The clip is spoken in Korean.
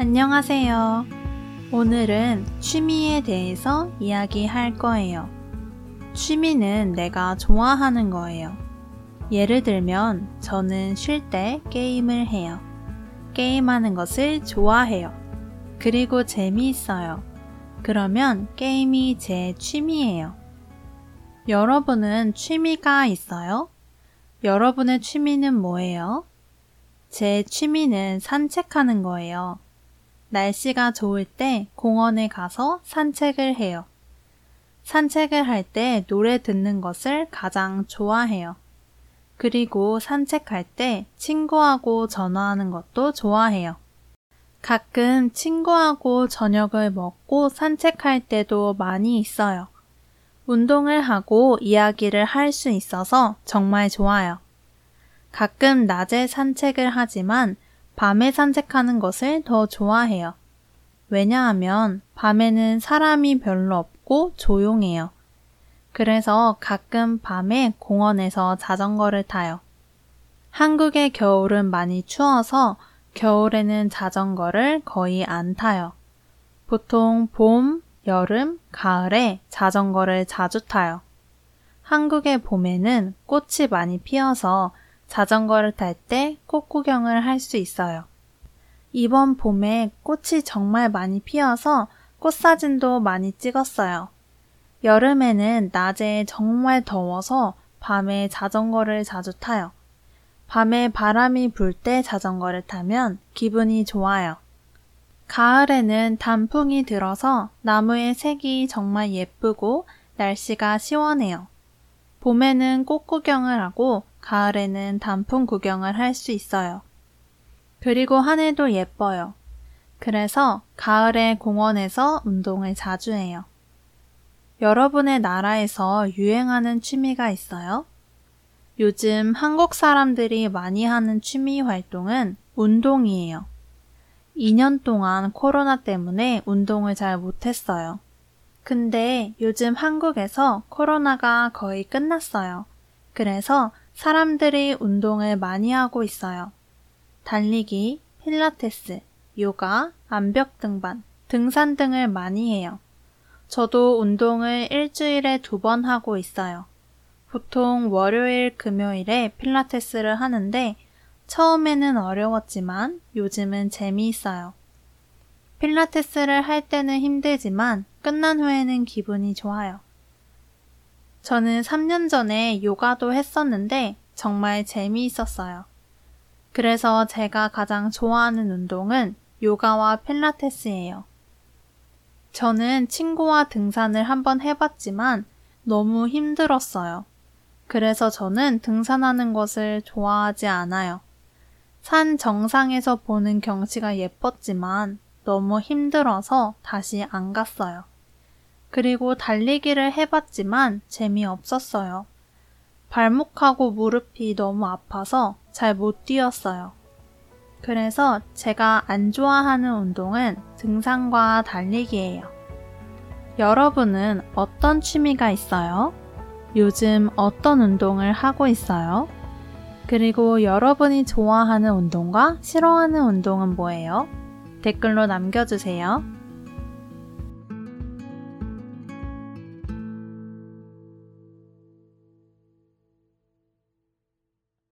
안녕하세요. 오늘은 취미에 대해서 이야기할 거예요. 취미는 내가 좋아하는 거예요. 예를 들면 저는 쉴 때 게임을 해요. 게임하는 것을 좋아해요. 그리고 재미있어요. 그러면 게임이 제 취미예요. 여러분은 취미가 있어요? 여러분의 취미는 뭐예요? 제 취미는 산책하는 거예요. 날씨가 좋을 때 공원에 가서 산책을 해요. 산책을 할 때 노래 듣는 것을 가장 좋아해요. 그리고 산책할 때 친구하고 전화하는 것도 좋아해요. 가끔 친구하고 저녁을 먹고 산책할 때도 많이 있어요. 운동을 하고 이야기를 할 수 있어서 정말 좋아요. 가끔 낮에 산책을 하지만 밤에 산책하는 것을 더 좋아해요. 왜냐하면 밤에는 사람이 별로 없고 조용해요. 그래서 가끔 밤에 공원에서 자전거를 타요. 한국의 겨울은 많이 추워서 겨울에는 자전거를 거의 안 타요. 보통 봄, 여름, 가을에 자전거를 자주 타요. 한국의 봄에는 꽃이 많이 피어서 자전거를 탈 때 꽃 구경을 할 수 있어요. 이번 봄에 꽃이 정말 많이 피어서 꽃 사진도 많이 찍었어요. 여름에는 낮에 정말 더워서 밤에 자전거를 자주 타요. 밤에 바람이 불 때 자전거를 타면 기분이 좋아요. 가을에는 단풍이 들어서 나무의 색이 정말 예쁘고 날씨가 시원해요. 봄에는 꽃 구경을 하고 가을에는 단풍 구경을 할 수 있어요. 그리고 하늘도 예뻐요. 그래서 가을에 공원에서 운동을 자주 해요. 여러분의 나라에서 유행하는 취미가 있어요? 요즘 한국 사람들이 많이 하는 취미 활동은 운동이에요. 2년 동안 코로나 때문에 운동을 잘 못했어요. 근데 요즘 한국에서 코로나가 거의 끝났어요. 그래서 사람들이 운동을 많이 하고 있어요. 달리기, 필라테스, 요가, 암벽 등반, 등산 등을 많이 해요. 저도 운동을 일주일에 두 번 하고 있어요. 보통 월요일, 금요일에 필라테스를 하는데 처음에는 어려웠지만 요즘은 재미있어요. 필라테스를 할 때는 힘들지만 끝난 후에는 기분이 좋아요. 저는 3년 전에 요가도 했었는데 정말 재미있었어요. 그래서 제가 가장 좋아하는 운동은 요가와 필라테스예요. 저는 친구와 등산을 한번 해봤지만 너무 힘들었어요. 그래서 저는 등산하는 것을 좋아하지 않아요. 산 정상에서 보는 경치가 예뻤지만 너무 힘들어서 다시 안 갔어요. 그리고 달리기를 해봤지만 재미없었어요. 발목하고 무릎이 너무 아파서 잘 못 뛰었어요. 그래서 제가 안 좋아하는 운동은 등산과 달리기예요. 여러분은 어떤 취미가 있어요? 요즘 어떤 운동을 하고 있어요? 그리고 여러분이 좋아하는 운동과 싫어하는 운동은 뭐예요? 댓글로 남겨주세요.